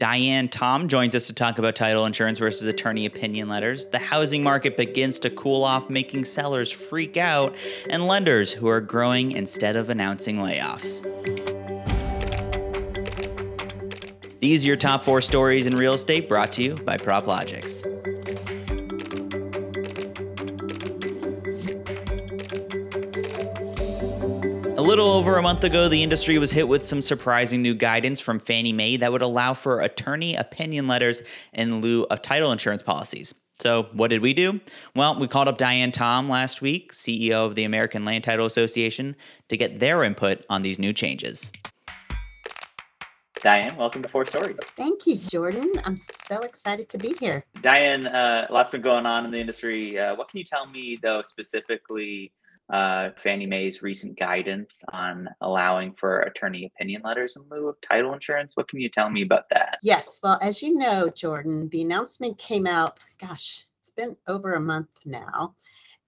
Diane Tomb joins us to talk about title insurance versus attorney opinion letters. The housing market begins to cool off, making sellers freak out, and lenders who are growing instead of announcing layoffs. These are your top four stories in real estate brought to you by PropLogix. A little over a month ago, the industry was hit with some surprising new guidance from Fannie Mae that would allow for attorney opinion letters in lieu of title insurance policies. So, what did we do? Well, we called up Diane Tomb last week, CEO of the American Land Title Association, to get their input on these new changes. Diane, welcome to Four Stories. Thank you, Jordan. I'm so excited to be here. Diane, uh, lots been going on in the industry. Uh, what can you tell me, though, specifically uh, Fannie Mae's recent guidance on allowing for attorney opinion letters in lieu of title insurance. What can you tell me about that? Yes. Well, as you know, Jordan, the announcement came out, gosh, it's been over a month now.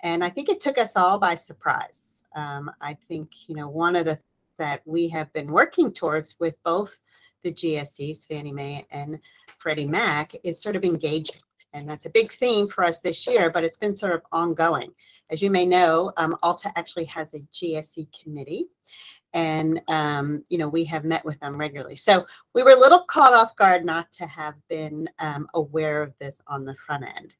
And I think it took us all by surprise. Um, I think, you know, one of the that we have been working towards with both the GSEs, Fannie Mae and Freddie Mac, is sort of engaging. And that's a big theme for us this year, but it's been sort of ongoing. As you may know, um, Alta actually has a GSE committee, and um, you know we have met with them regularly. So we were a little caught off guard not to have been um, aware of this on the front end.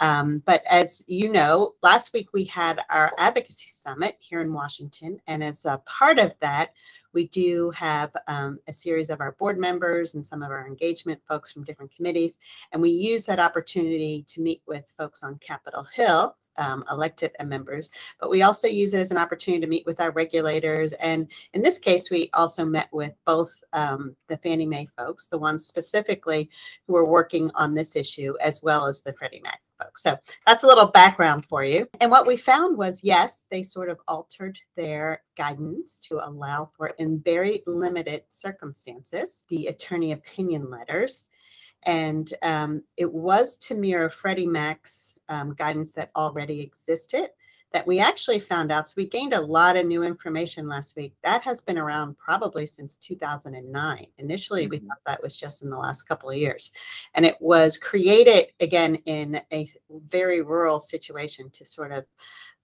Um, but as you know, last week we had our advocacy summit here in Washington, and as a part of that, we do have um, a series of our board members and some of our engagement folks from different committees, and we use that opportunity to meet with folks on Capitol Hill um, elected members, but we also use it as an opportunity to meet with our regulators. And in this case, we also met with both um, the Fannie Mae folks, the ones specifically who are working on this issue, as well as the Freddie Mac folks. So that's a little background for you. And what we found was yes, they sort of altered their guidance to allow for, in very limited circumstances, the attorney opinion letters. And um, it was to mirror Freddie Mac's um, guidance that already existed that we actually found out. So we gained a lot of new information last week. That has been around probably since 2009. Initially, mm-hmm. we thought that was just in the last couple of years. And it was created again in a very rural situation to sort of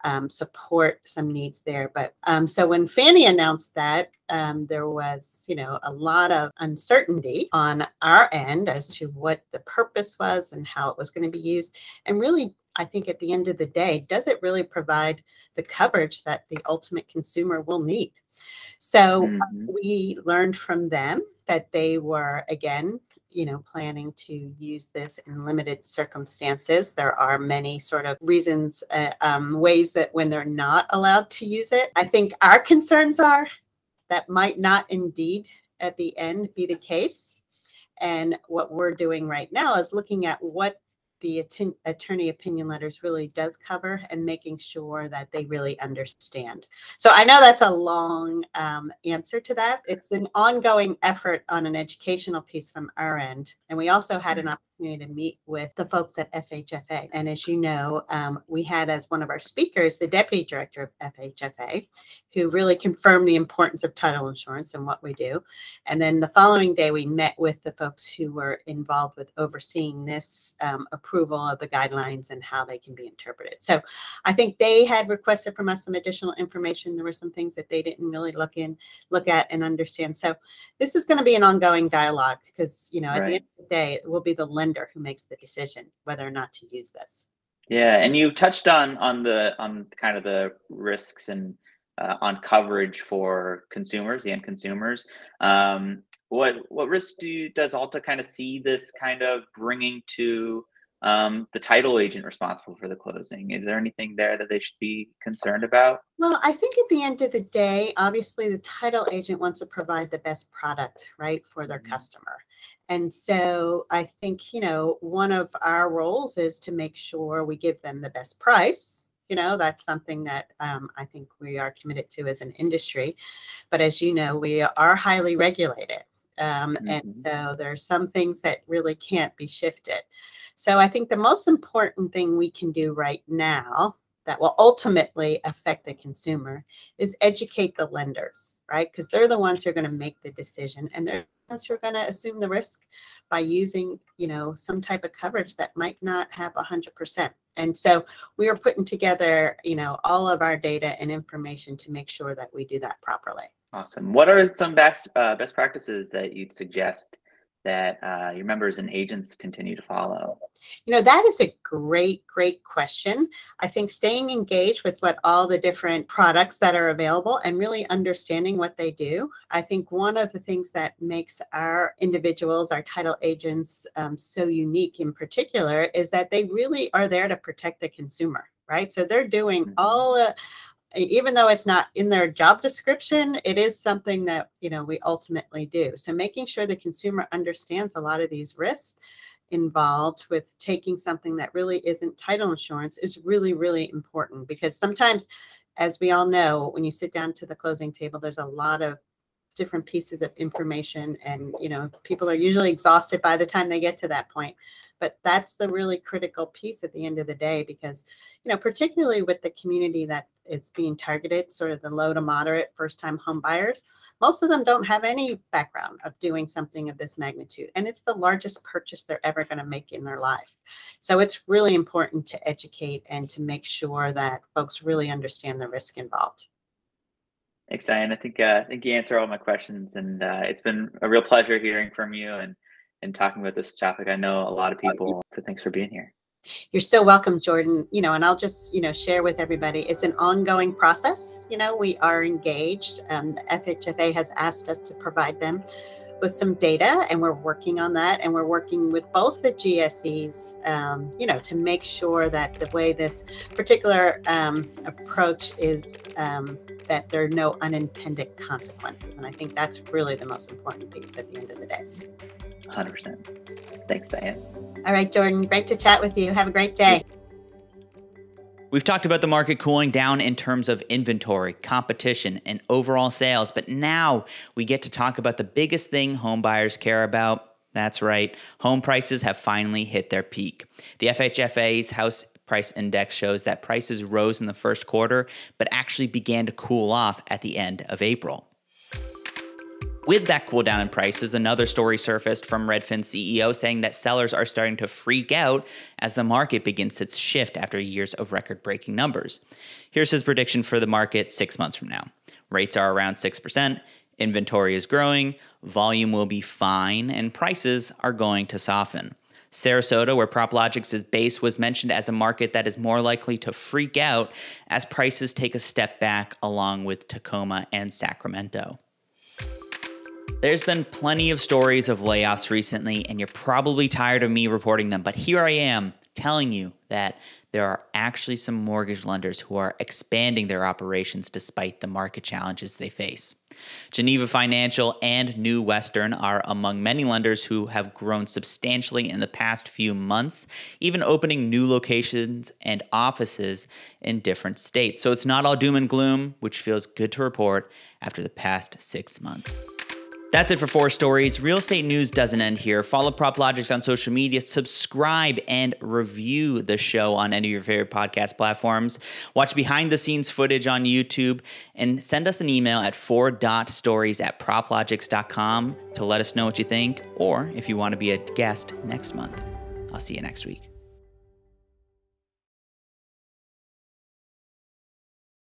um, support some needs there. But um, so when Fannie announced that, um, there was, you know, a lot of uncertainty on our end as to what the purpose was and how it was going to be used. And really, I think at the end of the day, does it really provide the coverage that the ultimate consumer will need? So mm-hmm. we learned from them that they were, again, you know, planning to use this in limited circumstances. There are many sort of reasons, uh, um, ways that when they're not allowed to use it. I think our concerns are that might not indeed at the end be the case. And what we're doing right now is looking at what the att- attorney opinion letters really does cover and making sure that they really understand. So I know that's a long um, answer to that. It's an ongoing effort on an educational piece from our end. And we also had an mm-hmm. Opportunity to meet with the folks at FHFA. And as you know, um, we had as one of our speakers the deputy director of FHFA, who really confirmed the importance of title insurance and what we do. And then the following day, we met with the folks who were involved with overseeing this um, approval of the guidelines and how they can be interpreted. So I think they had requested from us some additional information. There were some things that they didn't really look in, look at and understand. So this is going to be an ongoing dialogue because, you know, at right. the end of the day, it will be the lender who makes the decision whether or not to use this. Yeah, and you touched on on the on kind of the risks and uh, on coverage for consumers, the end consumers. Um, what what risk do you, does Alta kind of see this kind of bringing to um, the title agent responsible for the closing. Is there anything there that they should be concerned about? Well, I think at the end of the day, obviously the title agent wants to provide the best product, right, for their mm-hmm. customer. And so I think, you know, one of our roles is to make sure we give them the best price. You know, that's something that um, I think we are committed to as an industry. But as you know, we are highly regulated. Um, mm-hmm. And so there are some things that really can't be shifted. So I think the most important thing we can do right now that will ultimately affect the consumer is educate the lenders, right? Because they're the ones who are going to make the decision and they're the ones who are going to assume the risk by using, you know, some type of coverage that might not have 100%. And so we are putting together, you know, all of our data and information to make sure that we do that properly. Awesome. What are some best uh, best practices that you'd suggest that uh, your members and agents continue to follow? You know, that is a great, great question. I think staying engaged with what all the different products that are available and really understanding what they do. I think one of the things that makes our individuals, our title agents, um, so unique in particular is that they really are there to protect the consumer right? So they're doing mm-hmm. all uh, even though it's not in their job description, it is something that you know we ultimately do. So making sure the consumer understands a lot of these risks involved with taking something that really isn't title insurance is really really important because sometimes as we all know when you sit down to the closing table there's a lot of different pieces of information and you know people are usually exhausted by the time they get to that point but that's the really critical piece at the end of the day because you know particularly with the community that it's being targeted sort of the low to moderate first time home buyers most of them don't have any background of doing something of this magnitude and it's the largest purchase they're ever going to make in their life so it's really important to educate and to make sure that folks really understand the risk involved Thanks, Diane. I think uh, I think you answered all my questions, and uh, it's been a real pleasure hearing from you and and talking about this topic. I know a lot of people, so thanks for being here. You're so welcome, Jordan. You know, and I'll just you know share with everybody. It's an ongoing process. You know, we are engaged. Um, the FHFA has asked us to provide them with some data, and we're working on that. And we're working with both the GSEs, um, you know, to make sure that the way this particular um, approach is um, that there are no unintended consequences. And I think that's really the most important piece at the end of the day. 100%. Thanks, Diane. All right, Jordan. Great to chat with you. Have a great day. We've talked about the market cooling down in terms of inventory, competition, and overall sales, but now we get to talk about the biggest thing home buyers care about. That's right, home prices have finally hit their peak. The FHFA's house price index shows that prices rose in the first quarter, but actually began to cool off at the end of April. With that cool down in prices, another story surfaced from Redfin CEO saying that sellers are starting to freak out as the market begins its shift after years of record breaking numbers. Here's his prediction for the market six months from now rates are around 6%, inventory is growing, volume will be fine, and prices are going to soften. Sarasota, where PropLogix' base was mentioned as a market that is more likely to freak out as prices take a step back, along with Tacoma and Sacramento. There's been plenty of stories of layoffs recently, and you're probably tired of me reporting them, but here I am telling you that there are actually some mortgage lenders who are expanding their operations despite the market challenges they face. Geneva Financial and New Western are among many lenders who have grown substantially in the past few months, even opening new locations and offices in different states. So it's not all doom and gloom, which feels good to report after the past six months. That's it for four stories. Real estate news doesn't end here. Follow PropLogix on social media, subscribe and review the show on any of your favorite podcast platforms. Watch behind the scenes footage on YouTube and send us an email at four.stories at proplogix.com to let us know what you think or if you want to be a guest next month. I'll see you next week.